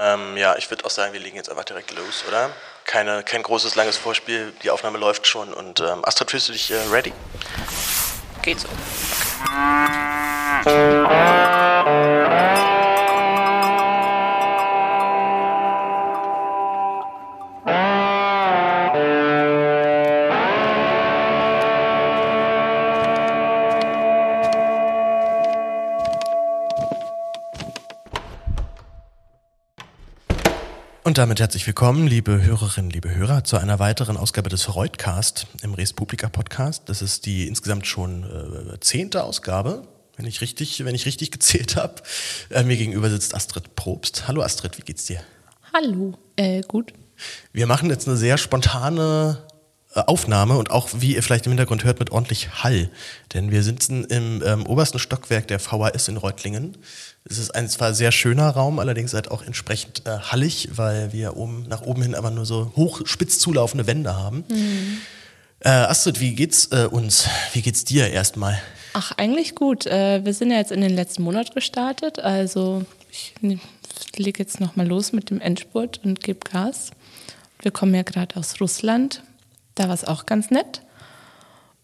Ähm, ja, ich würde auch sagen, wir legen jetzt einfach direkt los, oder? Keine, kein großes, langes Vorspiel, die Aufnahme läuft schon. Und ähm, Astrid, fühlst du dich äh, ready? Geht so. Und damit herzlich willkommen, liebe Hörerinnen, liebe Hörer, zu einer weiteren Ausgabe des Freudcast im Res Publica Podcast. Das ist die insgesamt schon äh, zehnte Ausgabe, wenn ich richtig, wenn ich richtig gezählt habe. Äh, mir gegenüber sitzt Astrid Probst. Hallo Astrid, wie geht's dir? Hallo, äh, gut. Wir machen jetzt eine sehr spontane Aufnahme und auch, wie ihr vielleicht im Hintergrund hört, mit ordentlich Hall. Denn wir sitzen im ähm, obersten Stockwerk der VHS in Reutlingen. Es ist ein zwar sehr schöner Raum, allerdings halt auch entsprechend äh, hallig, weil wir oben nach oben hin aber nur so hoch spitz zulaufende Wände haben. Mhm. Äh, Astrid, wie geht's äh, uns? Wie geht's dir erstmal? Ach, eigentlich gut. Äh, wir sind ja jetzt in den letzten Monat gestartet, also ich lege jetzt nochmal los mit dem Endspurt und gebe Gas. Wir kommen ja gerade aus Russland. Da war es auch ganz nett.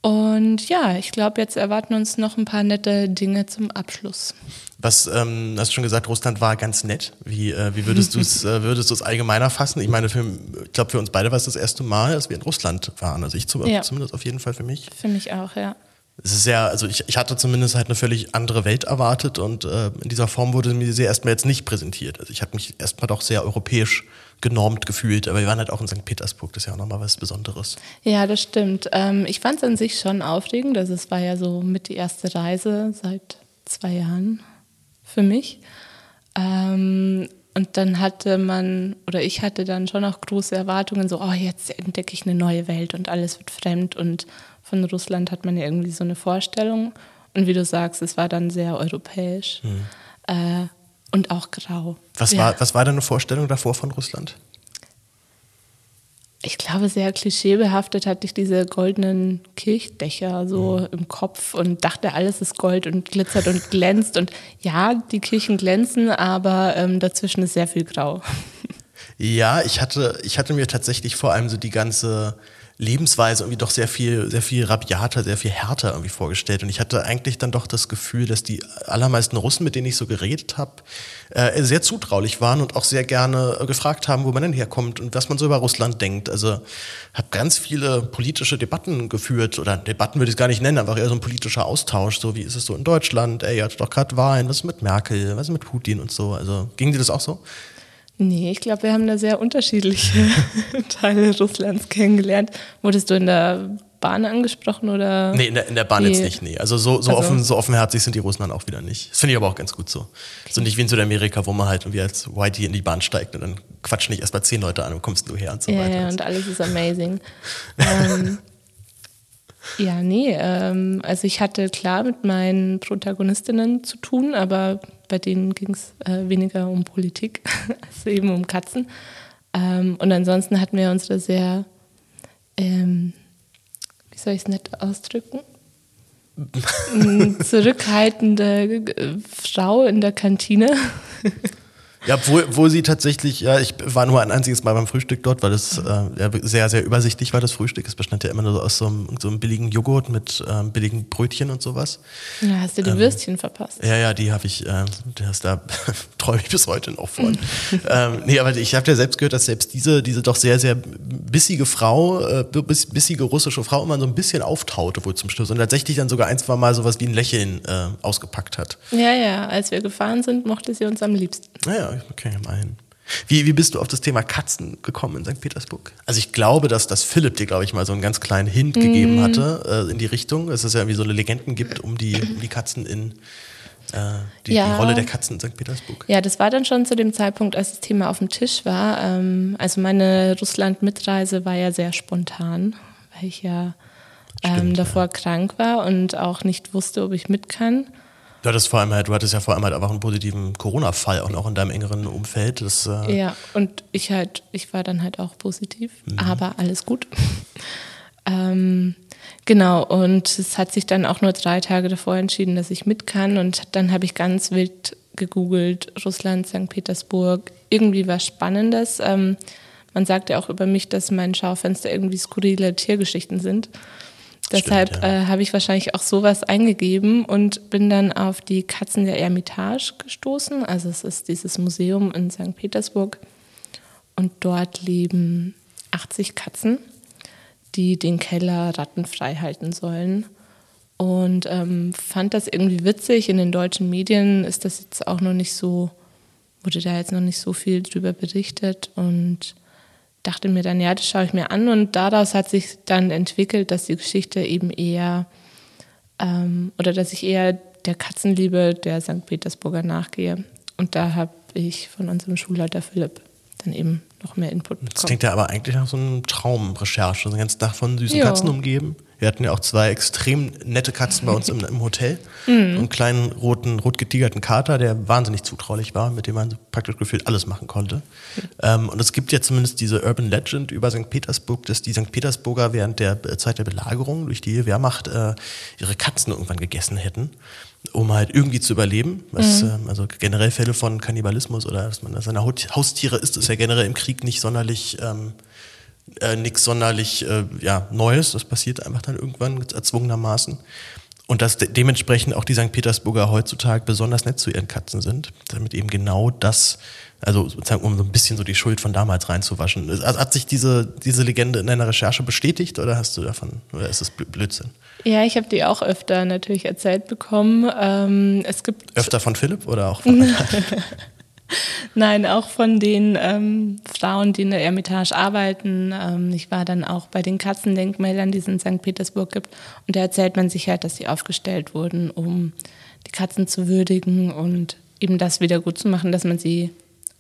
Und ja, ich glaube, jetzt erwarten uns noch ein paar nette Dinge zum Abschluss. Was ähm, hast du schon gesagt, Russland war ganz nett. Wie, äh, wie würdest du es äh, würdest allgemeiner fassen? Ich meine, für, ich glaube, für uns beide war es das erste Mal, dass wir in Russland waren. Also ich zum, ja. zumindest auf jeden Fall für mich. Für mich auch, ja. Es ist sehr, also ich, ich hatte zumindest halt eine völlig andere Welt erwartet und äh, in dieser Form wurde mir sie erstmal jetzt nicht präsentiert. Also ich habe mich erstmal doch sehr europäisch genormt gefühlt, aber wir waren halt auch in St. Petersburg, das ist ja auch nochmal was Besonderes. Ja, das stimmt. Ähm, ich fand es an sich schon aufregend, also es war ja so mit die erste Reise seit zwei Jahren für mich. Ähm, und dann hatte man, oder ich hatte dann schon auch große Erwartungen, so, oh, jetzt entdecke ich eine neue Welt und alles wird fremd. Und von Russland hat man ja irgendwie so eine Vorstellung. Und wie du sagst, es war dann sehr europäisch hm. äh, und auch grau. Was, ja. war, was war deine Vorstellung davor von Russland? ich glaube, sehr klischeebehaftet hatte ich diese goldenen Kirchdächer so mhm. im Kopf und dachte, alles ist Gold und glitzert und glänzt. Und ja, die Kirchen glänzen, aber ähm, dazwischen ist sehr viel Grau. Ja, ich hatte, ich hatte mir tatsächlich vor allem so die ganze Lebensweise irgendwie doch sehr viel, sehr viel rabiater, sehr viel härter irgendwie vorgestellt. Und ich hatte eigentlich dann doch das Gefühl, dass die allermeisten Russen, mit denen ich so geredet habe, äh, sehr zutraulich waren und auch sehr gerne gefragt haben, wo man denn herkommt und was man so über Russland denkt. Also habe ganz viele politische Debatten geführt oder Debatten würde ich es gar nicht nennen, einfach eher so ein politischer Austausch. So wie ist es so in Deutschland? Ey, ihr hattet doch gerade Wahlen, was ist mit Merkel, was ist mit Putin und so. Also ging dir das auch so? Nee, ich glaube, wir haben da sehr unterschiedliche Teile Russlands kennengelernt. Wurdest du in der Bahn angesprochen oder? Nee, in der, in der Bahn nee. jetzt nicht, nee. Also so, so, also, offen, so offenherzig sind die Russen dann auch wieder nicht. Das finde ich aber auch ganz gut so. Okay. So nicht wie in Südamerika, wo man halt irgendwie als Whitey in die Bahn steigt und dann quatschen nicht erst mal zehn Leute an, wo kommst du her und so ja, weiter. Ja, und alles ist amazing. ähm, ja, nee, ähm, also ich hatte klar mit meinen Protagonistinnen zu tun, aber bei denen ging es äh, weniger um Politik als eben um Katzen. Ähm, und ansonsten hatten wir unsere sehr, ähm, wie soll ich es nett ausdrücken? zurückhaltende äh, Frau in der Kantine. Ja, obwohl, obwohl sie tatsächlich, ja, ich war nur ein einziges Mal beim Frühstück dort, weil es äh, ja, sehr, sehr übersichtlich war, das Frühstück. Es bestand ja immer nur so aus so einem, so einem billigen Joghurt mit ähm, billigen Brötchen und sowas. Ja, hast du die ähm, Würstchen verpasst? Ja, ja, die habe ich, äh, das, da träume ich bis heute noch von. ähm, nee, aber ich habe ja selbst gehört, dass selbst diese, diese doch sehr, sehr bissige Frau, äh, bissige russische Frau immer so ein bisschen auftaute wohl zum Schluss und tatsächlich dann sogar ein, zwei Mal sowas wie ein Lächeln äh, ausgepackt hat. Ja, ja, als wir gefahren sind, mochte sie uns am liebsten. Naja, okay, immerhin. Wie, wie bist du auf das Thema Katzen gekommen in St. Petersburg? Also ich glaube, dass, dass Philipp dir, glaube ich, mal so einen ganz kleinen Hint mm. gegeben hatte äh, in die Richtung, dass es ja irgendwie so eine Legenden gibt um die, um die Katzen in äh, die, ja. die, Rolle der Katzen in St. Petersburg. Ja, das war dann schon zu dem Zeitpunkt, als das Thema auf dem Tisch war. Ähm, also meine Russland-Mitreise war ja sehr spontan, weil ich ja ähm, Stimmt, davor ja. krank war und auch nicht wusste, ob ich mit kann. Du hattest vor allem halt, du hattest ja vor allem halt einfach einen positiven Corona-Fall auch noch in deinem engeren Umfeld. Das, äh ja, und ich halt, ich war dann halt auch positiv, mhm. aber alles gut. ähm, genau, und es hat sich dann auch nur drei Tage davor entschieden, dass ich mit kann. Und dann habe ich ganz wild gegoogelt, Russland, St. Petersburg, irgendwie was Spannendes. Ähm, man sagt ja auch über mich, dass mein Schaufenster irgendwie skurrile Tiergeschichten sind. Deshalb ja. äh, habe ich wahrscheinlich auch sowas eingegeben und bin dann auf die Katzen der Ermitage gestoßen. Also es ist dieses Museum in St. Petersburg und dort leben 80 Katzen, die den Keller rattenfrei halten sollen. Und ähm, fand das irgendwie witzig. In den deutschen Medien ist das jetzt auch noch nicht so, wurde da jetzt noch nicht so viel drüber berichtet und dachte mir dann, ja, das schaue ich mir an und daraus hat sich dann entwickelt, dass die Geschichte eben eher ähm, oder dass ich eher der Katzenliebe der St. Petersburger nachgehe. Und da habe ich von unserem Schulleiter Philipp dann eben noch mehr Input bekommen. Das klingt ja aber eigentlich nach so einem Traumrecherche, so ein ganzes Dach von süßen jo. Katzen umgeben. Wir hatten ja auch zwei extrem nette Katzen bei uns im, im Hotel. Mhm. einen kleinen roten, rot getigerten Kater, der wahnsinnig zutraulich war, mit dem man praktisch gefühlt alles machen konnte. Mhm. Ähm, und es gibt ja zumindest diese Urban Legend über St. Petersburg, dass die St. Petersburger während der Zeit der Belagerung durch die Wehrmacht äh, ihre Katzen irgendwann gegessen hätten um halt irgendwie zu überleben. Was, mhm. äh, also generell Fälle von Kannibalismus oder dass man seine Haustiere isst, ist ja generell im Krieg nicht sonderlich ähm, äh, nichts sonderlich äh, ja, Neues. Das passiert einfach dann irgendwann erzwungenermaßen. Und dass de dementsprechend auch die St. Petersburger heutzutage besonders nett zu ihren Katzen sind, damit eben genau das, also sozusagen um so ein bisschen so die Schuld von damals reinzuwaschen. Hat sich diese, diese Legende in deiner Recherche bestätigt oder hast du davon, oder ist es Blödsinn? Ja, ich habe die auch öfter natürlich erzählt bekommen. Ähm, es gibt öfter von Philipp oder auch von Nein, auch von den ähm, Frauen, die in der Ermitage arbeiten. Ähm, ich war dann auch bei den Katzendenkmälern, die es in St. Petersburg gibt. Und da erzählt man sich halt, dass sie aufgestellt wurden, um die Katzen zu würdigen und eben das wieder gut zu machen, dass man sie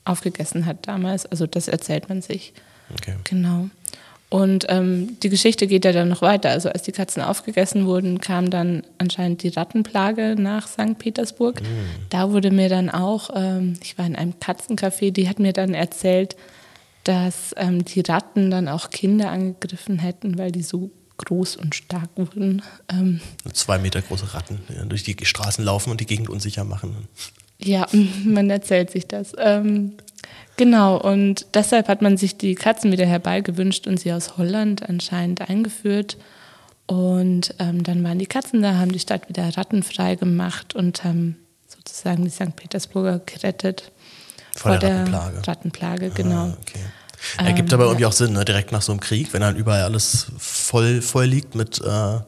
aufgegessen hat damals. Also das erzählt man sich. Okay. Genau. Und ähm, die Geschichte geht ja dann noch weiter. Also als die Katzen aufgegessen wurden, kam dann anscheinend die Rattenplage nach St. Petersburg. Mhm. Da wurde mir dann auch, ähm, ich war in einem Katzencafé, die hat mir dann erzählt, dass ähm, die Ratten dann auch Kinder angegriffen hätten, weil die so groß und stark wurden. Ähm, Zwei Meter große Ratten die durch die Straßen laufen und die Gegend unsicher machen. Ja, man erzählt sich das. Ähm, Genau, und deshalb hat man sich die Katzen wieder herbeigewünscht und sie aus Holland anscheinend eingeführt. Und ähm, dann waren die Katzen da, haben die Stadt wieder rattenfrei gemacht und haben sozusagen die St. Petersburger gerettet. Vor, vor der, Rattenplage. Rattenplage, genau. Ah, okay. Ergibt ähm, aber irgendwie ja. auch Sinn, ne? direkt nach so einem Krieg, wenn dann überall alles voll, voll liegt mit äh,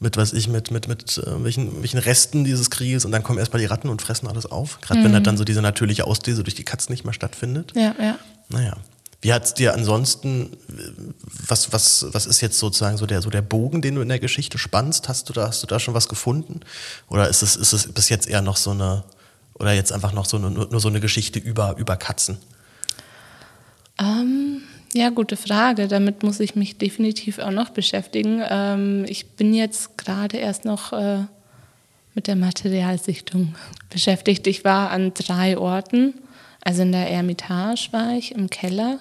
mit was ich, mit, mit, mit äh, welchen, welchen Resten dieses Krieges und dann kommen erstmal die Ratten und fressen alles auf. Gerade mhm. wenn halt dann so diese natürliche Auslese durch die Katzen nicht mehr stattfindet. Ja, ja. Naja. Wie hat es dir ansonsten, was, was, was ist jetzt sozusagen so der, so der Bogen, den du in der Geschichte spannst? Hast du da, hast du da schon was gefunden? Oder ist es, ist es bis jetzt eher noch so eine, oder jetzt einfach noch so eine, nur so eine Geschichte über, über Katzen? Ähm, ja, gute Frage. Damit muss ich mich definitiv auch noch beschäftigen. Ähm, ich bin jetzt gerade erst noch äh, mit der Materialsichtung beschäftigt. Ich war an drei Orten. Also in der Ermitage war ich, im Keller,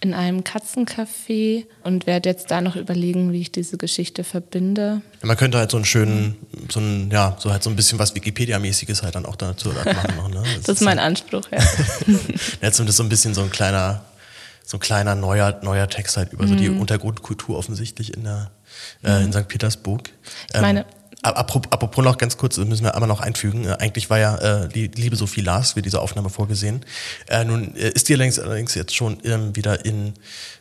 in einem Katzencafé und werde jetzt da noch überlegen, wie ich diese Geschichte verbinde. Ja, man könnte halt so einen schönen, so ein, ja, so halt so ein bisschen was Wikipedia-mäßiges halt dann auch dazu machen. Ne? Das, das ist mein halt Anspruch, ja. ja. Zumindest so ein bisschen so ein kleiner so ein kleiner neuer, neuer Text halt über mhm. so die mhm. Untergrundkultur offensichtlich in der äh, in St. Petersburg. Ich ähm, meine, Apropos, noch ganz kurz, müssen wir aber noch einfügen. Äh, eigentlich war ja äh, die liebe Sophie Lars für diese Aufnahme vorgesehen. Äh, nun äh, ist die allerdings, allerdings jetzt schon ähm, wieder in,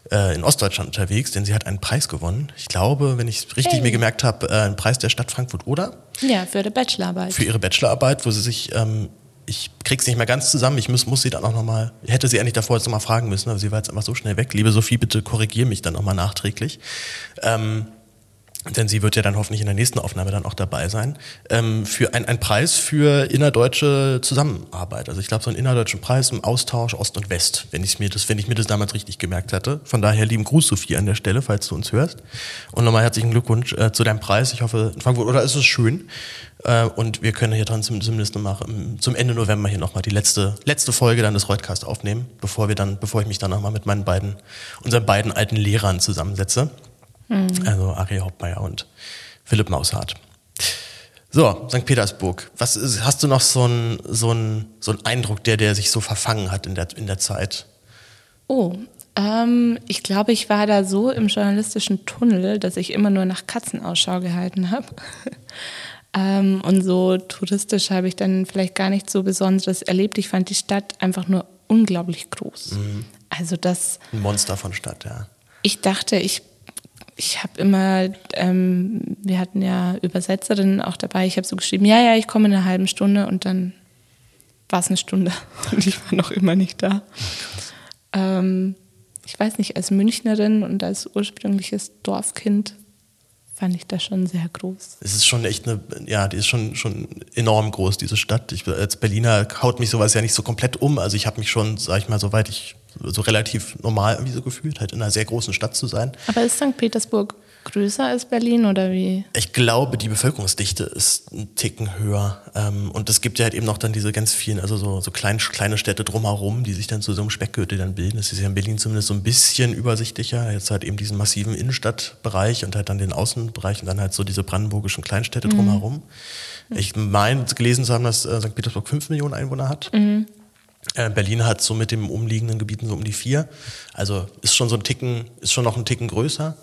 äh, in Ostdeutschland unterwegs, denn sie hat einen Preis gewonnen. Ich glaube, wenn ich es richtig hey. mir gemerkt habe, äh, einen Preis der Stadt Frankfurt, oder? Ja, für ihre Bachelorarbeit. Für ihre Bachelorarbeit, wo sie sich ähm, ich krieg's nicht mehr ganz zusammen. Ich muss, muss sie dann auch nochmal, hätte sie eigentlich davor jetzt nochmal fragen müssen, aber sie war jetzt einfach so schnell weg. Liebe Sophie, bitte korrigier mich dann nochmal nachträglich. Ähm, denn sie wird ja dann hoffentlich in der nächsten Aufnahme dann auch dabei sein, ähm, für ein, ein Preis für innerdeutsche Zusammenarbeit. Also ich glaube, so einen innerdeutschen Preis im Austausch Ost und West, wenn ich mir das, wenn ich mir das damals richtig gemerkt hatte. Von daher lieben Gruß, Sophie, an der Stelle, falls du uns hörst. Und nochmal herzlichen Glückwunsch äh, zu deinem Preis. Ich hoffe, in Frankfurt, oder ist es schön? Äh, und wir können hier dran zumindest noch zum Ende November hier nochmal die letzte, letzte Folge dann des Reutcast aufnehmen, bevor wir dann, bevor ich mich dann nochmal mit meinen beiden, unseren beiden alten Lehrern zusammensetze. Mhm. Also Ari Hauptmeier und Philipp Maushardt. So, St. Petersburg. Was ist, hast du noch so einen so einen, so einen Eindruck, der, der sich so verfangen hat in der, in der Zeit? Oh, ähm, ich glaube, ich war da so im journalistischen Tunnel, dass ich immer nur nach Katzen Ausschau gehalten habe. ähm, und so touristisch habe ich dann vielleicht gar nicht so Besonderes erlebt. Ich fand die Stadt einfach nur unglaublich groß. Mhm. Also das. Ein Monster von Stadt, ja. Ich dachte, ich ich habe immer, ähm, wir hatten ja Übersetzerinnen auch dabei, ich habe so geschrieben, ja, ja, ich komme in einer halben Stunde und dann war es eine Stunde und ich war noch immer nicht da. Ähm, ich weiß nicht, als Münchnerin und als ursprüngliches Dorfkind fand ich das schon sehr groß. Es ist schon echt eine, ja, die ist schon, schon enorm groß, diese Stadt. Ich, als Berliner haut mich sowas ja nicht so komplett um. Also ich habe mich schon, sag ich mal, soweit ich so relativ normal irgendwie so gefühlt, halt in einer sehr großen Stadt zu sein. Aber ist St. Petersburg größer als Berlin oder wie? Ich glaube, die Bevölkerungsdichte ist ein Ticken höher. Ähm, und es gibt ja halt eben noch dann diese ganz vielen, also so, so klein, kleine Städte drumherum, die sich dann zu so einem Speckgürtel dann bilden. Das ist ja in Berlin zumindest so ein bisschen übersichtlicher. Jetzt halt eben diesen massiven Innenstadtbereich und halt dann den Außenbereich und dann halt so diese brandenburgischen Kleinstädte drumherum. Mhm. Ich meine, gelesen zu haben, dass äh, St. Petersburg fünf Millionen Einwohner hat. Mhm. Äh, Berlin hat so mit den umliegenden Gebieten so um die vier. Also ist schon so ein Ticken, ist schon noch ein Ticken größer.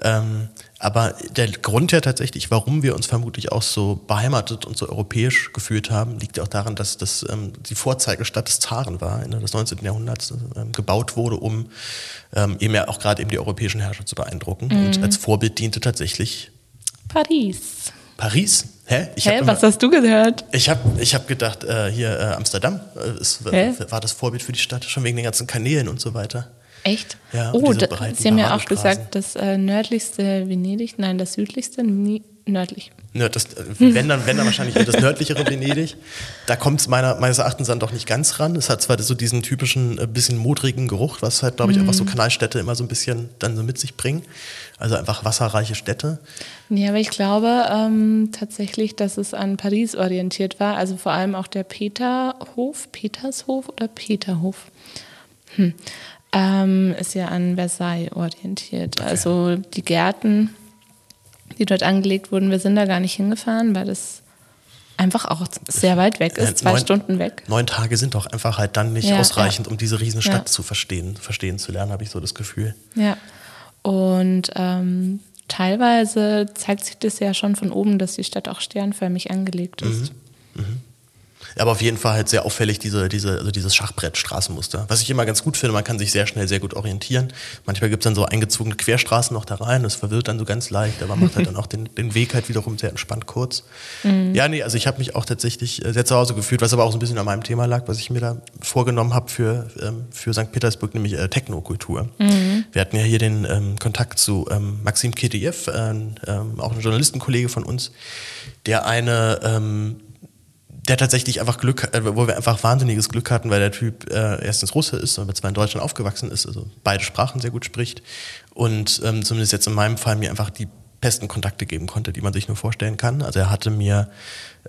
Ähm, aber der Grund ja tatsächlich, warum wir uns vermutlich auch so beheimatet und so europäisch gefühlt haben, liegt ja auch daran, dass das ähm, die Vorzeigestadt des Zaren war, Ende des 19. Jahrhunderts, ähm, gebaut wurde, um ähm, eben ja auch gerade eben die europäischen Herrscher zu beeindrucken. Mhm. Und als Vorbild diente tatsächlich Paris. Paris? Hä? Ich Hä, was hast du gehört? Ich habe ich hab gedacht, äh, hier äh, Amsterdam äh, ist, war das Vorbild für die Stadt, schon wegen den ganzen Kanälen und so weiter. Echt? Ja, oh, da, Sie haben ja auch gesagt, das äh, nördlichste Venedig, nein, das südlichste, nördlich. Ja, das, äh, wenn, dann, wenn dann wahrscheinlich das nördlichere Venedig. Da kommt es meiner, meines Erachtens dann doch nicht ganz ran. Es hat zwar so diesen typischen, äh, bisschen modrigen Geruch, was halt, glaube ich, mhm. einfach so Kanalstädte immer so ein bisschen dann so mit sich bringen. Also einfach wasserreiche Städte. Nee, aber ich glaube ähm, tatsächlich, dass es an Paris orientiert war. Also vor allem auch der Peterhof, Petershof oder Peterhof. Hm ähm, ist ja an Versailles orientiert. Okay. Also die Gärten, die dort angelegt wurden, wir sind da gar nicht hingefahren, weil das einfach auch sehr weit weg ist, zwei neun, Stunden weg. Neun Tage sind doch einfach halt dann nicht ja, ausreichend, ja. um diese Riesenstadt ja. zu verstehen, verstehen zu lernen, habe ich so das Gefühl. Ja, und ähm, teilweise zeigt sich das ja schon von oben, dass die Stadt auch sternförmig angelegt ist. Mhm. Mhm. Aber auf jeden Fall halt sehr auffällig diese, diese, also dieses Schachbrettstraßenmuster. Was ich immer ganz gut finde, man kann sich sehr schnell sehr gut orientieren. Manchmal gibt es dann so eingezogene Querstraßen noch da rein, das verwirrt dann so ganz leicht, aber macht halt dann auch den, den Weg halt wiederum sehr entspannt kurz. Mhm. Ja, nee, also ich habe mich auch tatsächlich äh, sehr zu Hause gefühlt, was aber auch so ein bisschen an meinem Thema lag, was ich mir da vorgenommen habe für, ähm, für St. Petersburg, nämlich äh, Technokultur. Mhm. Wir hatten ja hier den ähm, Kontakt zu ähm, Maxim Kediev, äh, ähm, auch ein Journalistenkollege von uns, der eine ähm, der tatsächlich einfach Glück, äh, wo wir einfach wahnsinniges Glück hatten, weil der Typ äh, erstens Russe ist, aber zwar in Deutschland aufgewachsen ist, also beide Sprachen sehr gut spricht und ähm, zumindest jetzt in meinem Fall mir einfach die besten Kontakte geben konnte, die man sich nur vorstellen kann. Also er hatte mir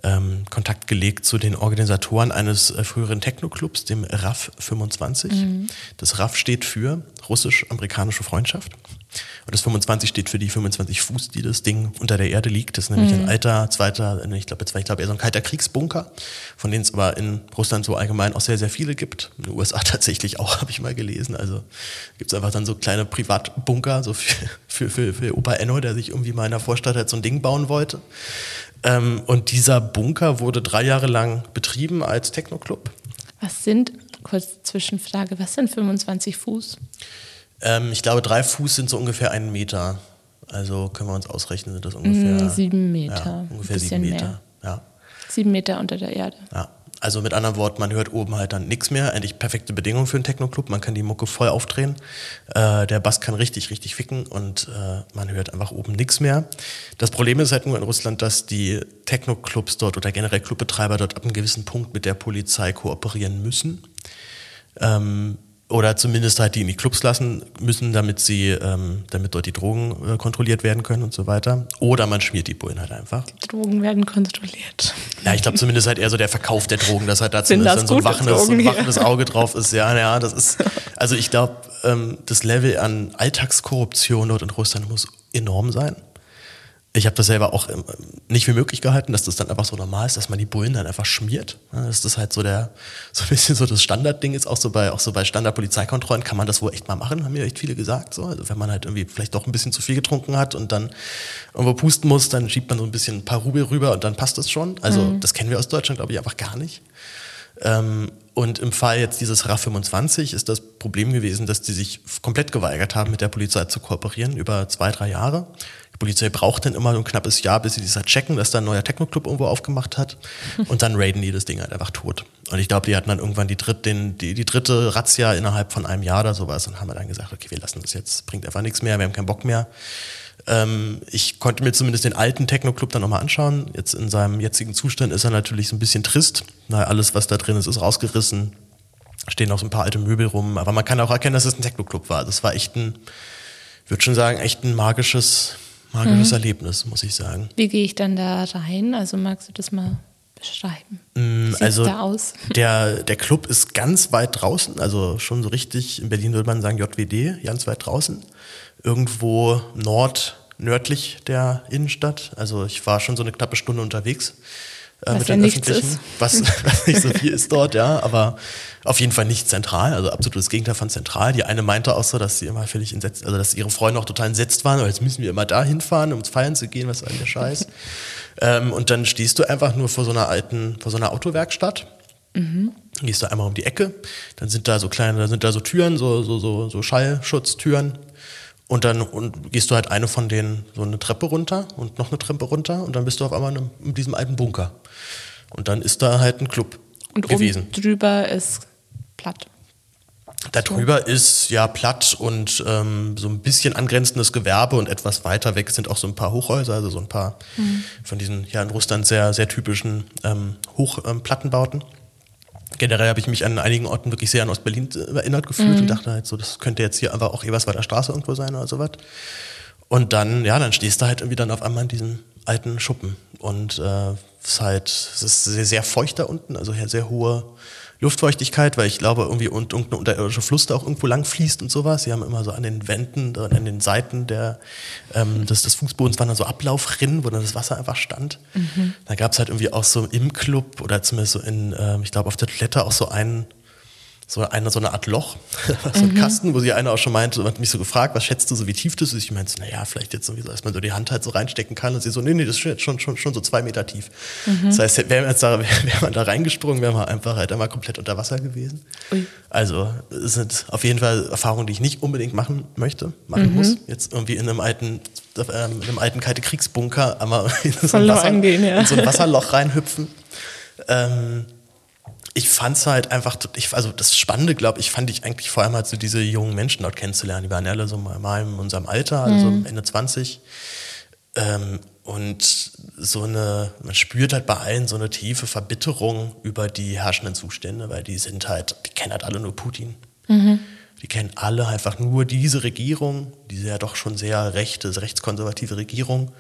ähm, Kontakt gelegt zu den Organisatoren eines äh, früheren Techno-Clubs, dem RAF 25. Mhm. Das RAF steht für Russisch-Amerikanische Freundschaft. Und das 25 steht für die 25 Fuß, die das Ding unter der Erde liegt. Das ist nämlich mhm. ein alter, zweiter, ich glaube, ich glaube eher so ein kalter Kriegsbunker, von denen es aber in Russland so allgemein auch sehr, sehr viele gibt. In den USA tatsächlich auch, habe ich mal gelesen. Also gibt es einfach dann so kleine Privatbunker, so für, für, für, für Opa Enno, der sich irgendwie mal in der Vorstadt halt so ein Ding bauen wollte. Ähm, und dieser Bunker wurde drei Jahre lang betrieben als Techno-Club. Was sind, kurz Zwischenfrage, was sind 25 Fuß? Ähm, ich glaube, drei Fuß sind so ungefähr einen Meter. Also können wir uns ausrechnen, sind das ungefähr. Mm, sieben Meter. Ja, ungefähr sieben Meter. Ja. Sieben Meter unter der Erde. Ja. Also mit anderen Worten, man hört oben halt dann nichts mehr. Eigentlich perfekte Bedingungen für einen Techno-Club. Man kann die Mucke voll aufdrehen. Äh, der Bass kann richtig, richtig ficken und äh, man hört einfach oben nichts mehr. Das Problem ist halt nur in Russland, dass die Techno-Clubs dort oder generell Clubbetreiber dort ab einem gewissen Punkt mit der Polizei kooperieren müssen. Ähm, oder zumindest halt die in die Clubs lassen müssen, damit sie, ähm, damit dort die Drogen äh, kontrolliert werden können und so weiter. Oder man schmiert die Bullen halt einfach. Die Drogen werden kontrolliert. Ja, ich glaube zumindest halt eher so der Verkauf der Drogen, dass halt da zumindest dann so ein wachendes, Drogen, ein wachendes Auge drauf ist. Ja, ja, das ist, also ich glaube, ähm, das Level an Alltagskorruption dort in Russland muss enorm sein. Ich habe das selber auch ähm, nicht für möglich gehalten, dass das dann einfach so normal ist, dass man die Bullen dann einfach schmiert. Dass das halt so der, so ein bisschen so das Standardding ist, auch so bei, auch so bei Standardpolizeikontrollen kann man das wohl echt mal machen, haben mir echt viele gesagt. So. Also wenn man halt irgendwie vielleicht doch ein bisschen zu viel getrunken hat und dann irgendwo pusten muss, dann schiebt man so ein bisschen ein paar Rubel rüber und dann passt das schon. Also das kennen wir aus Deutschland, glaube ich, einfach gar nicht. Ähm, und im Fall jetzt dieses RAF 25 ist das Problem gewesen, dass die sich komplett geweigert haben, mit der Polizei zu kooperieren über zwei, drei Jahre. Die Polizei braucht dann immer so ein knappes Jahr, bis sie das halt checken, dass da ein neuer Techno-Club irgendwo aufgemacht hat. Und dann raiden die das Ding halt einfach tot. Und ich glaube, die hatten dann irgendwann die, dritt, den, die, die dritte Razzia innerhalb von einem Jahr oder sowas und haben dann gesagt, okay, wir lassen das jetzt, bringt einfach nichts mehr, wir haben keinen Bock mehr. Ähm, ich konnte mir zumindest den alten Techno-Club dann nochmal anschauen. Jetzt in seinem jetzigen Zustand ist er natürlich so ein bisschen trist. Na, alles, was da drin ist, ist rausgerissen. Stehen noch so ein paar alte Möbel rum. Aber man kann auch erkennen, dass es ein Techno-Club war. Das war echt ein, ich würde schon sagen, echt ein magisches, magisches Mhm. Erlebnis, muss ich sagen. Wie gehe ich dann da rein? Also magst du das mal beschreiben? Wie sieht's also da aus? Der, der Club ist ganz weit draußen, also schon so richtig, in Berlin würde man sagen JWD, ganz weit draußen. Irgendwo nord, nördlich der Innenstadt. Also ich war schon so eine knappe Stunde unterwegs. Äh, Was mit ja den nichts Öffentlichen, ist. Was, was nicht so viel ist dort, ja, aber auf jeden Fall nicht zentral, also absolutes Gegenteil von zentral. Die eine meinte auch so, dass sie immer völlig entsetzt, also dass ihre Freunde auch total entsetzt waren, weil jetzt müssen wir immer da hinfahren, um feiern zu gehen, was ist eigentlich der Scheiß. ähm, und dann stehst du einfach nur vor so einer alten, vor so einer Autowerkstatt. Gehst du einmal um die Ecke, dann sind da so kleine, da sind da so Türen, so, so, so, so Schallschutztüren. Und dann und gehst du halt eine von denen so eine Treppe runter und noch eine Treppe runter und dann bist du auf einmal in, diesem alten Bunker. Und dann ist da halt ein Club Und gewesen. oben drüber ist platt. Da drüber ist ja platt und ähm, so ein bisschen angrenzendes Gewerbe und etwas weiter weg sind auch so ein paar Hochhäuser, also so ein paar von diesen ja in Russland sehr, sehr typischen ähm, Hochplattenbauten. Generell habe ich mich an einigen Orten wirklich sehr an Ostberlin äh, erinnert gefühlt und dachte halt so, das könnte jetzt hier einfach auch Eberswalder Straße irgendwo sein oder sowas. Und dann, ja, dann stehst du halt irgendwie dann auf einmal in diesem alten Schuppen. Und äh, es ist halt, es ist sehr, sehr feucht da unten, also sehr hohe Luftfeuchtigkeit, weil ich glaube, irgendwie und, irgendein unterirdischer Fluss da auch irgendwo lang fließt und sowas. Sie haben immer so an den Wänden, an den Seiten der, ähm, des, des Fußbodens waren dann so Ablaufrinnen, wo dann das Wasser einfach stand. Da gab es halt irgendwie auch so im Club oder zumindest so in, ähm, ich glaube, auf der Toilette auch so einen, so eine, so eine Art Loch, so ein Kasten, wo sie einer auch schon meinte, hat mich so gefragt, was schätzt du so, wie tief das ist? Ich meinte, naja, vielleicht jetzt sowieso, dass man so die Hand halt so reinstecken kann. Und sie so, nee, nee, das ist schon, schon, schon so zwei Meter tief. Das heißt, wäre jetzt da, wär man da reingesprungen, wäre man einfach halt einmal komplett unter Wasser gewesen. Ui. Also es sind auf jeden Fall Erfahrungen, die ich nicht unbedingt machen möchte, machen muss. Jetzt irgendwie in einem alten, ähm, in einem alten kalte Kriegsbunker einmal in so, ein Wasser, gehen, ja. in so ein Wasserloch reinhüpfen. Ähm, ich fand's halt einfach, ich, also das Spannende, glaube ich, fand ich eigentlich vor allem halt so diese jungen Menschen dort kennenzulernen. Die waren alle so mal in unserem Alter, also Mhm. Ende 20. Ähm, und so eine, man spürt halt bei allen so eine tiefe Verbitterung über die herrschenden Zustände, weil die sind halt, die kennen halt alle nur Putin. Die kennen alle einfach nur diese Regierung, diese ja doch schon sehr rechte, rechtskonservative Regierung.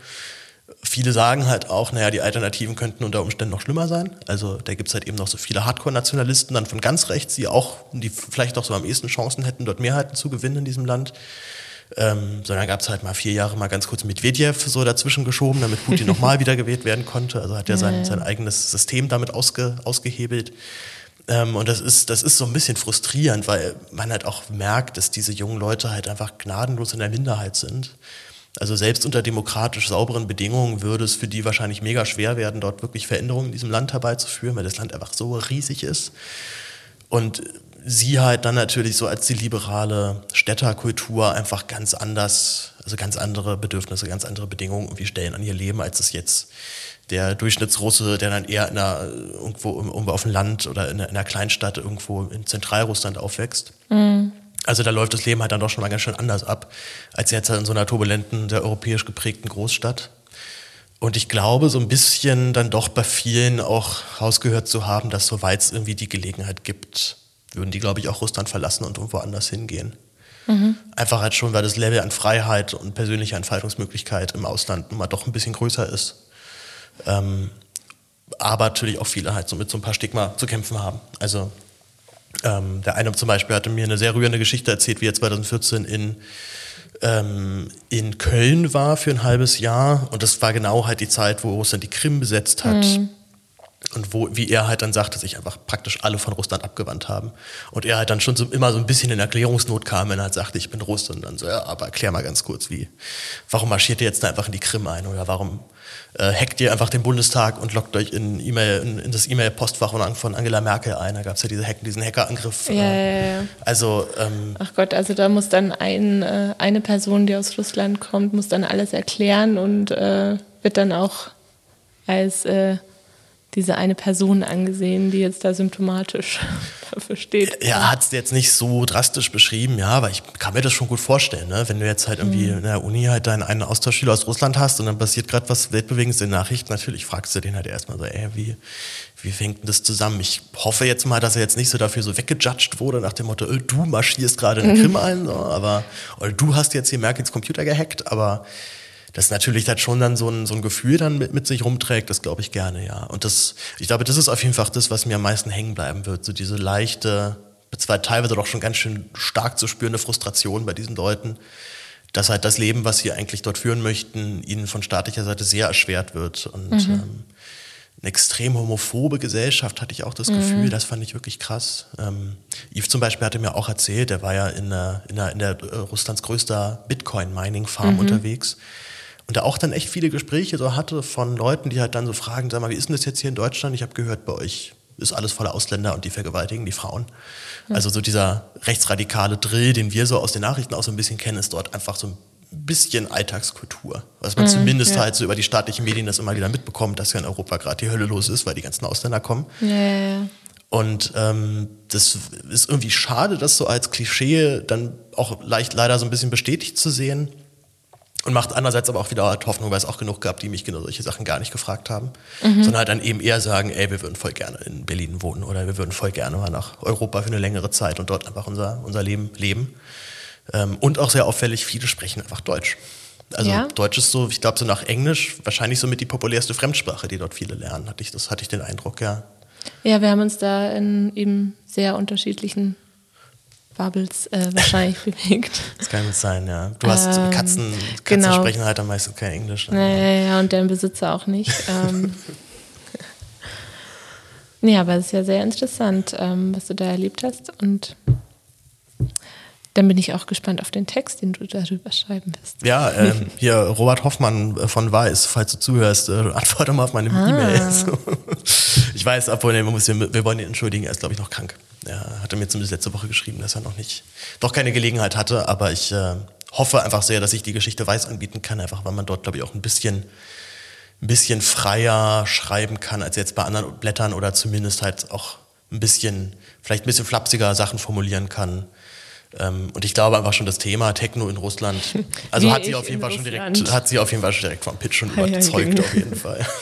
Viele sagen halt auch, naja, die Alternativen könnten unter Umständen noch schlimmer sein. Also da gibt's halt eben noch so viele Hardcore-Nationalisten, dann von ganz rechts, die auch, die vielleicht auch so am ehesten Chancen hätten, dort Mehrheiten zu gewinnen in diesem Land. Ähm, sondern gab's halt mal vier Jahre mal ganz kurz Medvedev so dazwischen geschoben, damit Putin nochmal wiedergewählt werden konnte. Also hat er sein, sein eigenes System damit ausge, ausgehebelt. Ähm, und das ist, das ist so ein bisschen frustrierend, weil man halt auch merkt, dass diese jungen Leute halt einfach gnadenlos in der Minderheit sind. Also selbst unter demokratisch sauberen Bedingungen würde es für die wahrscheinlich mega schwer werden, dort wirklich Veränderungen in diesem Land herbeizuführen, weil das Land einfach so riesig ist. Und sie halt dann natürlich so als die liberale Städterkultur einfach ganz anders, also ganz andere Bedürfnisse, ganz andere Bedingungen irgendwie stellen an ihr Leben, als es jetzt der Durchschnittsrusse, der dann eher in einer, irgendwo, irgendwo auf dem Land oder in einer, in einer Kleinstadt irgendwo in Zentralrussland aufwächst. Also da läuft das Leben halt dann doch schon mal ganz schön anders ab, als jetzt halt in so einer turbulenten, sehr europäisch geprägten Großstadt. Und ich glaube, so ein bisschen dann doch bei vielen auch rausgehört zu haben, dass soweit es irgendwie die Gelegenheit gibt, würden die, glaube ich, auch Russland verlassen und irgendwo anders hingehen. Einfach halt schon, weil das Level an Freiheit und persönlicher Entfaltungsmöglichkeit im Ausland mal doch ein bisschen größer ist. Ähm, aber natürlich auch viele halt so mit so ein paar Stigma zu kämpfen haben. Also ähm, der eine zum Beispiel hatte mir eine sehr rührende Geschichte erzählt, wie er 2014 in ähm, in Köln war für ein halbes Jahr. Und das war genau halt die Zeit, wo Russland die Krim besetzt hat. Mhm. Wo, wie er halt dann sagte, sich einfach praktisch alle von Russland abgewandt haben. Und er halt dann schon so, immer so ein bisschen in Erklärungsnot kam, wenn er halt sagte, ich bin Russ. Und dann so, ja, aber erklär mal ganz kurz, wie, warum marschiert ihr jetzt da einfach in die Krim ein? Oder warum äh, hackt ihr einfach den Bundestag und lockt euch in, e in, in das E-Mail-Postfach von Angela Merkel ein? Da gab es ja diese Hack, diesen Hackerangriff. Ja, äh, ja, ja. Also, ähm, Ach Gott, also da muss dann ein, äh, eine Person, die aus Russland kommt, muss dann alles erklären und äh, wird dann auch als äh, diese eine Person angesehen, die jetzt da symptomatisch dafür steht. Er hat es jetzt nicht so drastisch beschrieben, ja, aber ich kann mir das schon gut vorstellen, ne? wenn du jetzt halt irgendwie mhm. in der Uni halt deinen einen Austauschschüler aus Russland hast und dann passiert gerade was Weltbewegendes in Nachrichten, natürlich fragst du den halt erstmal so, ey, wie, wie fängt denn das zusammen? Ich hoffe jetzt mal, dass er jetzt nicht so dafür so weggejudged wurde nach dem Motto, du marschierst gerade in den Krim ein, so, aber, oder du hast jetzt hier Merkels Computer gehackt, aber das natürlich dann schon dann so ein, so ein Gefühl dann mit, mit sich rumträgt, das glaube ich gerne, ja. Und das, ich glaube, das ist auf jeden Fall das, was mir am meisten hängen bleiben wird. So diese leichte, zwar teilweise doch schon ganz schön stark zu spürende Frustration bei diesen Leuten, dass halt das Leben, was sie eigentlich dort führen möchten, ihnen von staatlicher Seite sehr erschwert wird. Und mhm. ähm, eine extrem homophobe Gesellschaft hatte ich auch das mhm. Gefühl, das fand ich wirklich krass. Ähm, Yves zum Beispiel hatte mir auch erzählt, der war ja in der, in der, in der äh, Russlands größter Bitcoin-Mining-Farm mhm. unterwegs und da auch dann echt viele Gespräche so hatte von Leuten, die halt dann so fragen, sag mal, wie ist denn das jetzt hier in Deutschland? Ich habe gehört, bei euch ist alles voller Ausländer und die vergewaltigen die Frauen. Ja. Also so dieser rechtsradikale Drill, den wir so aus den Nachrichten auch so ein bisschen kennen, ist dort einfach so ein bisschen Alltagskultur. Was man mhm, zumindest ja. halt so über die staatlichen Medien das immer wieder mitbekommt, dass ja in Europa gerade die Hölle los ist, weil die ganzen Ausländer kommen. Ja, ja. Und ähm, das ist irgendwie schade, das so als Klischee dann auch leicht leider so ein bisschen bestätigt zu sehen. Und macht andererseits aber auch wieder halt Hoffnung, weil es auch genug gab, die mich genau solche Sachen gar nicht gefragt haben. Mhm. Sondern halt dann eben eher sagen, ey, wir würden voll gerne in Berlin wohnen oder wir würden voll gerne mal nach Europa für eine längere Zeit und dort einfach unser, unser Leben leben. Ähm, und auch sehr auffällig, viele sprechen einfach Deutsch. Also ja. Deutsch ist so, ich glaube, so nach Englisch wahrscheinlich so mit die populärste Fremdsprache, die dort viele lernen, hatte ich, das hatte ich den Eindruck, ja. Ja, wir haben uns da in eben sehr unterschiedlichen Bubbles äh, wahrscheinlich bewegt. Das kann gut sein, ja. Du hast ähm, Katzen, Katzen genau. sprechen halt am meisten kein Englisch. Ne? Ja, ja, ja, und deren Besitzer auch nicht. ähm, nee, aber es ist ja sehr interessant, ähm, was du da erlebt hast. Und dann bin ich auch gespannt auf den Text, den du darüber schreiben wirst. Ja, ähm, hier Robert Hoffmann von Weiß, falls du zuhörst, äh, antworte mal auf meine ah. E-Mail. So. Ich weiß, obwohl, wir, wir wollen ihn entschuldigen, er ist, glaube ich, noch krank. Er hatte mir zumindest letzte Woche geschrieben, dass er noch nicht, doch keine Gelegenheit hatte, aber ich äh, hoffe einfach sehr, dass ich die Geschichte Weiß anbieten kann, einfach weil man dort, glaube ich, auch ein bisschen, ein bisschen freier schreiben kann als jetzt bei anderen Blättern oder zumindest halt auch ein bisschen, vielleicht ein bisschen flapsiger Sachen formulieren kann ähm, und ich glaube einfach schon das Thema Techno in Russland, also hat sie auf jeden Fall schon direkt, hat sie auf jeden Fall schon direkt vom Pitch schon überzeugt, auf jeden Fall.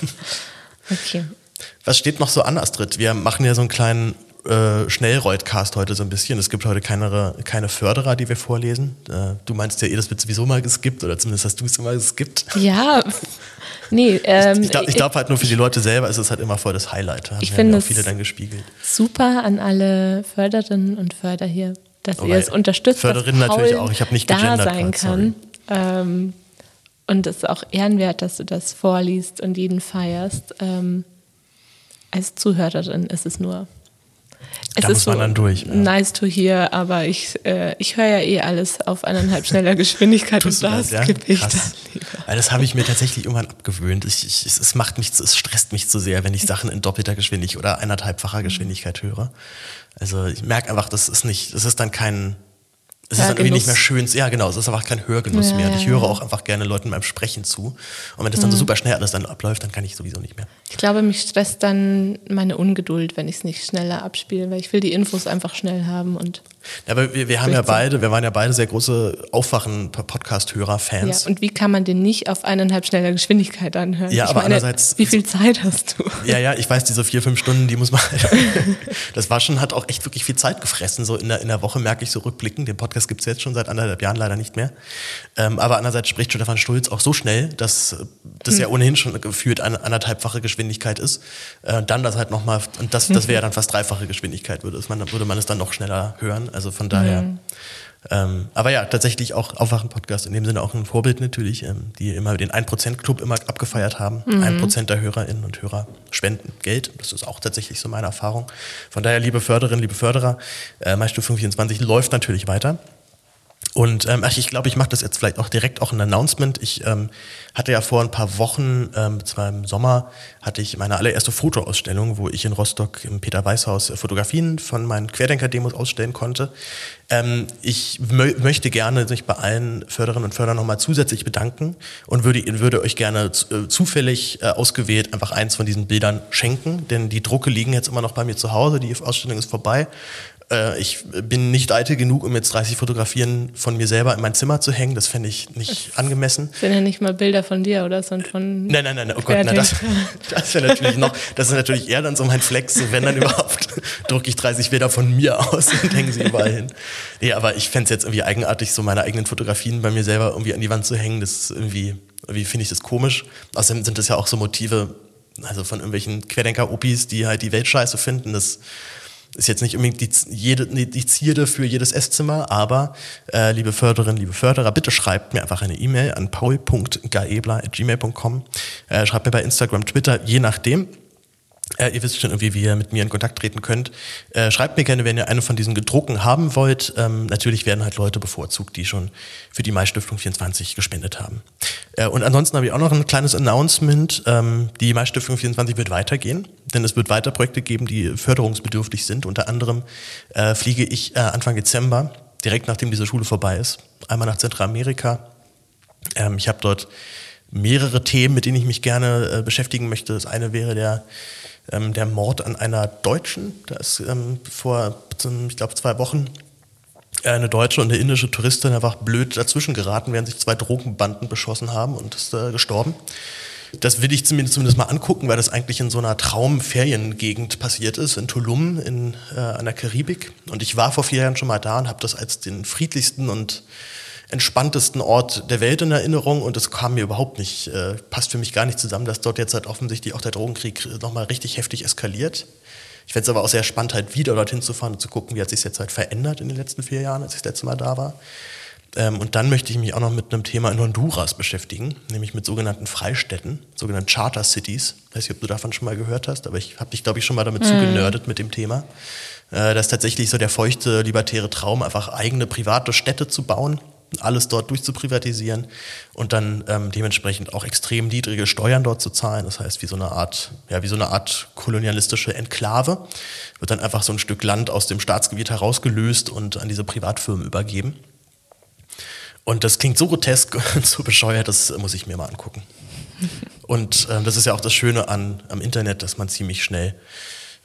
Okay. Was steht noch so an, Astrid? Wir machen ja so einen kleinen äh, Schnellreutcast heute so ein bisschen. Es gibt heute keine, keine Förderer, die wir vorlesen. Äh, du meinst ja eh, das wird sowieso mal geskippt oder zumindest hast du es immer geskippt. Ja, nee. Ähm, ich, ich glaube halt nur für die Leute selber ist es halt immer voll das Highlight. Da ich finde ja auch viele dann gespiegelt. Super an alle Förderinnen und Förder hier dass Aber ihr es unterstützt, Förderin dass Paul natürlich auch. Ich habe nicht da sein kann. Ähm, und es ist auch ehrenwert, dass du das vorliest und jeden feierst. Ähm, als Zuhörerin ist es nur. Es da ist so durch, ja. nice to hear, aber ich, äh, ich höre ja eh alles auf eineinhalb schneller Geschwindigkeit und das, das ja? ich Krass. dann Das habe ich mir tatsächlich irgendwann abgewöhnt. Ich, ich, es macht mich, es stresst mich zu sehr, wenn ich Sachen in doppelter Geschwindigkeit oder eineinhalbfacher Geschwindigkeit höre. Also ich merke einfach, das ist nicht, das ist dann kein, es ist dann irgendwie nicht mehr schön. Ja, genau, es ist einfach kein Hörgenuss ja, mehr. Und ich höre auch einfach gerne Leuten beim Sprechen zu. Und wenn das dann mhm. so super schnell alles dann abläuft, dann kann ich sowieso nicht mehr. Ich glaube, mich stresst dann meine Ungeduld, wenn ich es nicht schneller abspiele, weil ich will die Infos einfach schnell haben und. Ja, aber wir, wir haben ja beide, wir waren ja beide sehr große Aufwachen-Podcast-Hörer-Fans. Ja, und wie kann man den nicht auf eineinhalb schneller Geschwindigkeit anhören? Ja, ich aber meine, andererseits. Wie viel Zeit hast du? Ja, ja, ich weiß, diese vier, fünf Stunden, die muss man halt. das war schon, hat auch echt wirklich viel Zeit gefressen. So in der, in der Woche merke ich so rückblickend, den Podcast gibt es jetzt schon seit anderthalb Jahren leider nicht mehr. Ähm, aber andererseits spricht Stefan Stulz auch so schnell, dass das hm. ja ohnehin schon gefühlt eine anderthalbfache Geschwindigkeit ist. Äh, dann das halt nochmal, und das, das wäre ja dann fast dreifache Geschwindigkeit, würde, man, würde man es dann noch schneller hören. Also von daher. Mhm. Ähm, aber ja, tatsächlich auch Aufwachen-Podcast, in dem Sinne auch ein Vorbild natürlich, ähm, die immer den 1%-Club immer abgefeiert haben. Mhm. 1% der Hörerinnen und Hörer spenden Geld. Das ist auch tatsächlich so meine Erfahrung. Von daher, liebe Förderinnen, liebe Förderer, äh, Maisstufung 24 läuft natürlich weiter. Und ähm, ach, ich glaube, ich mache das jetzt vielleicht auch direkt auch ein Announcement. Ich ähm, hatte ja vor ein paar Wochen, ähm, zwar im Sommer, hatte ich meine allererste Fotoausstellung, wo ich in Rostock im Peter Weißhaus Fotografien von meinen Querdenker-Demos ausstellen konnte. Ähm, ich mö möchte gerne sich bei allen Förderinnen und Förderern nochmal zusätzlich bedanken und würde, würde euch gerne äh, zufällig äh, ausgewählt einfach eins von diesen Bildern schenken, denn die Drucke liegen jetzt immer noch bei mir zu Hause, die Ausstellung ist vorbei äh, ich bin nicht eitel genug, um jetzt 30 Fotografien von mir selber in mein Zimmer zu hängen. Das fände ich nicht das angemessen. Sind ja nicht mal Bilder von dir, oder? Sondern von. Nein, nein, nein, oh Gott, nein, das, das wäre natürlich noch, das ist natürlich eher dann so mein Flex. Wenn dann überhaupt, drucke ich 30 Bilder von mir aus und hänge sie überall hin. Nee, aber ich fände es jetzt irgendwie eigenartig, so meine eigenen Fotografien bei mir selber irgendwie an die Wand zu hängen. Das ist irgendwie, irgendwie finde ich das komisch. Außerdem sind das ja auch so Motive, also von irgendwelchen Querdenker-Opis, die halt die Welt scheiße finden. Das ist jetzt nicht unbedingt die, jede, die Zierde für jedes Esszimmer, aber äh, liebe Förderinnen, liebe Förderer, bitte schreibt mir einfach eine E-Mail an paul.gaebler.gmail.com. Äh, schreibt mir bei Instagram, Twitter, je nachdem. Äh, ihr wisst schon irgendwie, wie ihr mit mir in Kontakt treten könnt. Äh, schreibt mir gerne, wenn ihr eine von diesen gedruckten haben wollt. Ähm, natürlich werden halt Leute bevorzugt, die schon für die Mai-Stiftung 24 gespendet haben. Äh, und ansonsten habe ich auch noch ein kleines Announcement. Ähm, die Mai-Stiftung 24 wird weitergehen, denn es wird weiter Projekte geben, die förderungsbedürftig sind. Unter anderem äh, fliege ich äh, Anfang Dezember, direkt nachdem diese Schule vorbei ist, einmal nach Zentralamerika. Ähm, ich habe dort mehrere Themen, mit denen ich mich gerne äh, beschäftigen möchte. Das eine wäre der ähm, der Mord an einer Deutschen. Da ist ähm, vor, ich glaube, zwei Wochen eine deutsche und eine indische Touristin einfach blöd dazwischen geraten, während sich zwei Drogenbanden beschossen haben und ist äh, gestorben. Das will ich zumindest, zumindest mal angucken, weil das eigentlich in so einer Traumferiengegend passiert ist, in Tulum, in äh, einer Karibik. Und ich war vor vier Jahren schon mal da und habe das als den friedlichsten und entspanntesten Ort der Welt in Erinnerung und es kam mir überhaupt nicht, äh, passt für mich gar nicht zusammen, dass dort jetzt halt offensichtlich auch der Drogenkrieg nochmal richtig heftig eskaliert. Ich fände es aber auch sehr spannend, halt wieder dorthin zu fahren und zu gucken, wie hat sich jetzt halt verändert in den letzten vier Jahren, als ich das letzte Mal da war. Ähm, und dann möchte ich mich auch noch mit einem Thema in Honduras beschäftigen, nämlich mit sogenannten Freistädten, sogenannten Charter Cities. Ich weiß nicht, ob du davon schon mal gehört hast, aber ich habe dich, glaube ich, schon mal damit mhm. zugenördet mit dem Thema. Äh, das ist tatsächlich so der feuchte, libertäre Traum, einfach eigene private Städte zu bauen, alles dort durchzuprivatisieren und dann ähm, dementsprechend auch extrem niedrige Steuern dort zu zahlen. Das heißt, wie so eine Art, ja, wie so eine Art kolonialistische Enklave wird dann einfach so ein Stück Land aus dem Staatsgebiet herausgelöst und an diese Privatfirmen übergeben. Und das klingt so grotesk und so bescheuert, das muss ich mir mal angucken. Und ähm, das ist ja auch das Schöne an, am Internet, dass man ziemlich schnell,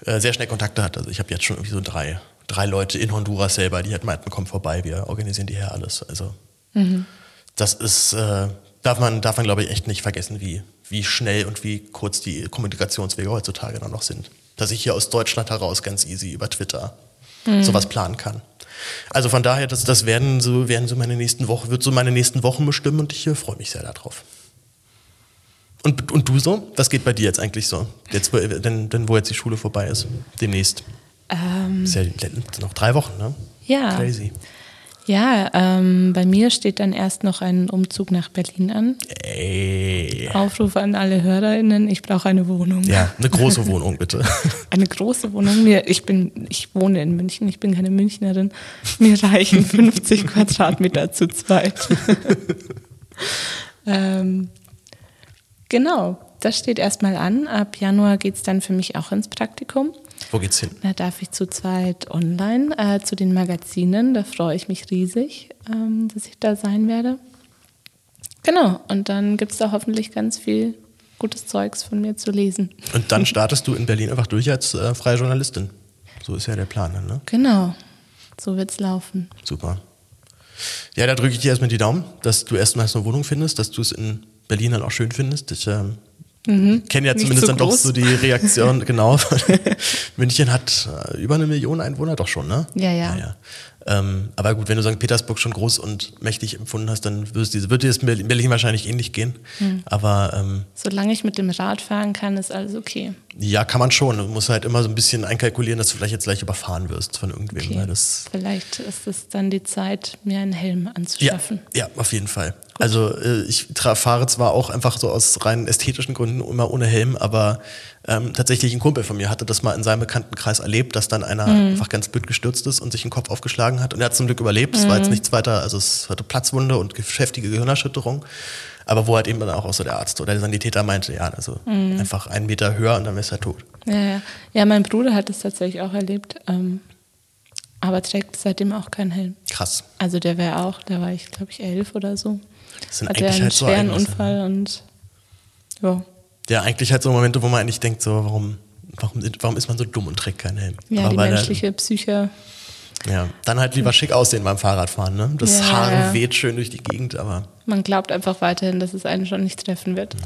äh, sehr schnell Kontakte hat. Also ich habe jetzt schon irgendwie so drei drei Leute in Honduras selber, die halt meinten, komm vorbei, wir organisieren die hier alles. Also mhm. das ist, äh, darf man, darf man glaube ich echt nicht vergessen, wie, wie schnell und wie kurz die Kommunikationswege heutzutage dann noch sind. Dass ich hier aus Deutschland heraus ganz easy über Twitter mhm. sowas planen kann. Also von daher, das, das werden so, werden so meine nächsten Wochen, wird so meine nächsten Wochen bestimmen und ich äh, freue mich sehr darauf. Und, und du so? Was geht bei dir jetzt eigentlich so? Jetzt, denn, denn wo jetzt die Schule vorbei ist, demnächst. Ähm, ist ja noch drei Wochen, ne? Ja. Crazy. Ja, ähm, bei mir steht dann erst noch ein Umzug nach Berlin an. Ey. Aufruf an alle HörerInnen, ich brauche eine Wohnung. Ja, eine große Wohnung bitte. eine große Wohnung. Mir, ich, bin, ich wohne in München, ich bin keine Münchnerin. Mir reichen 50 Quadratmeter zu zweit. ähm, genau, das steht erstmal an. Ab Januar geht es dann für mich auch ins Praktikum. Wo geht's hin? Da darf ich zu zweit online äh, zu den Magazinen. Da freue ich mich riesig, ähm, dass ich da sein werde. Genau, und dann gibt es da hoffentlich ganz viel gutes Zeugs von mir zu lesen. Und dann startest du in Berlin einfach durch als äh, freie Journalistin. So ist ja der Plan, ne? Genau, so wird's laufen. Super. Ja, da drücke ich dir erstmal die Daumen, dass du erstmal eine Wohnung findest, dass du es in Berlin dann auch schön findest. Ich ähm, Mhm. Kennen ja Nicht zumindest so dann groß. doch so die Reaktion, genau. München hat äh, über eine Million Einwohner doch schon, ne? Ja, ja. ja, ja. Ähm, aber gut, wenn du St. Petersburg schon groß und mächtig empfunden hast, dann wird dir es in Berlin wahrscheinlich ähnlich gehen. Mhm. Aber ähm, solange ich mit dem Rad fahren kann, ist alles okay. Ja, kann man schon. Du musst halt immer so ein bisschen einkalkulieren, dass du vielleicht jetzt gleich überfahren wirst von irgendwem. Okay. Weil das Vielleicht ist es dann die Zeit, mir einen Helm anzuschaffen. Ja, ja auf jeden Fall. Also äh, ich fahre zwar auch einfach so aus rein ästhetischen Gründen immer ohne Helm, aber ähm, tatsächlich ein Kumpel von mir hatte das mal in seinem Bekanntenkreis erlebt, dass dann einer Mhm. einfach ganz blöd gestürzt ist und sich den Kopf aufgeschlagen hat. Und er hat zum Glück überlebt. Es war Mhm. jetzt nichts weiter, also es hatte Platzwunde und heftige Gehirnerschütterung. Aber wo halt eben dann auch, auch so der Arzt oder der Sanitäter meinte, ja, also Mhm. einfach einen Meter höher und dann du halt tot. Ja, ja. ja, mein Bruder hat es tatsächlich auch erlebt, ähm, aber trägt seitdem auch keinen Helm. Krass. Also der wäre auch, da war ich glaube ich elf oder so. Das sind Hatte er eigentlich einen halt so schweren Ereignisse, Unfall und ja. Ja, eigentlich halt so Momente, wo man eigentlich denkt, so, warum, warum, warum ist man so dumm und trägt keinen Helm? Ja, Aber die menschliche Psyche. Ja, dann halt lieber schick aussehen beim Fahrradfahren, ne? Das Ja, Haar ja. weht schön durch die Gegend, aber Man glaubt einfach weiterhin, dass es einen schon nicht treffen wird.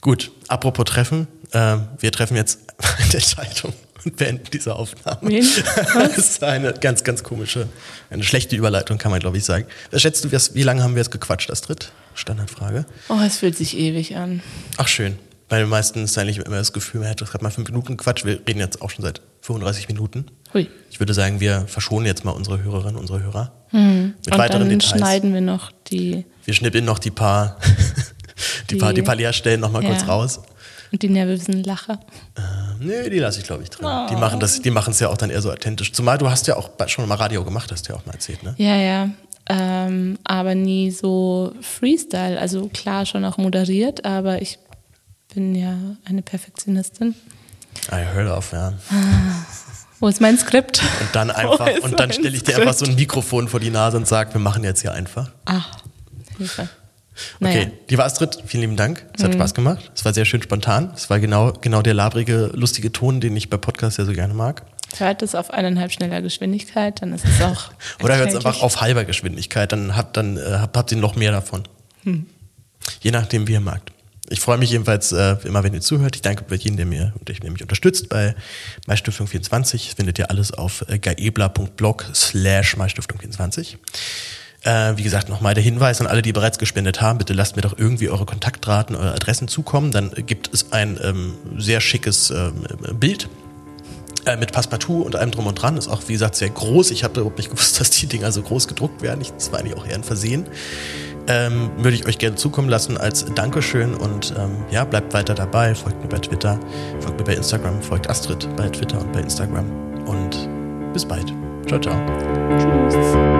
gut. Apropos Treffen, äh, wir treffen jetzt eine Entscheidung und beenden diese Aufnahme. Wen? Das ist eine ganz, ganz komische, eine schlechte Überleitung, kann man glaube ich sagen. Was schätzt du, wie lange haben wir jetzt gequatscht, Astrid? Standardfrage. Oh, es fühlt sich ewig an. Ach schön. Bei den meisten ist eigentlich immer das Gefühl, man hätte gerade mal fünf Minuten gequatscht. Wir reden jetzt auch schon seit 35 Minuten. Hui. Ich würde sagen, wir verschonen jetzt mal unsere Hörerinnen, unsere Hörer. Mit Hm. Und weiteren dann Details. schneiden wir noch die, Wir schnippeln noch die paar, die, Die- paar, die paar Leerstellen noch mal kurz Ja. raus. die nervösen Lacher. Äh, nö, die lasse ich glaube ich drin. Oh. Die machen das, die machen es ja auch dann eher so authentisch. Zumal du hast ja auch schon mal Radio gemacht, hast du ja auch mal erzählt, ne? Ja, ja. Ähm, aber nie so Freestyle. Also klar schon auch moderiert, aber ich bin ja eine Perfektionistin. I heard of, ja. Wo ist mein Skript? Und dann einfach, und dann stelle ich dir einfach so ein Mikrofon vor die Nase und sag, wir machen jetzt hier einfach. Ah, Hilfe. Okay, Naja. Mhm. liebe Astrid, vielen lieben Dank. Es hat Spaß gemacht. Es war sehr schön spontan. Es war genau, genau der labrige, lustige Ton, den ich bei Podcasts ja so gerne mag. Hört es auf eineinhalb schneller Geschwindigkeit, dann ist es auch. Oder hört es einfach auf halber Geschwindigkeit, dann habt, dann, äh, habt, habt ihr noch mehr davon. Hm. Je nachdem, wie ihr magt. Ich freue mich jedenfalls äh, immer, wenn ihr zuhört. Ich danke bei jedem, der, mir, der mich unterstützt bei MyStiftung24. Das findet ihr alles auf äh, gaebler.blog slash MyStiftung24. Äh, wie gesagt, nochmal der Hinweis an alle, die bereits gespendet haben. Bitte lasst mir doch irgendwie eure Kontaktdaten, eure Adressen zukommen. Dann gibt es ein ähm, sehr schickes ähm, Bild äh, mit Passepartout und allem drum und dran. Ist auch, wie gesagt, sehr groß. Ich habe überhaupt nicht gewusst, dass die Dinger so groß gedruckt werden. Ich, das war eigentlich auch eher ein Versehen. Ähm, würde ich euch gerne zukommen lassen als Dankeschön und ähm, ja, bleibt weiter dabei. Folgt mir bei Twitter, folgt mir bei Instagram, folgt Astrid bei Twitter und bei Instagram und bis bald. Ciao, ciao. Tschüss.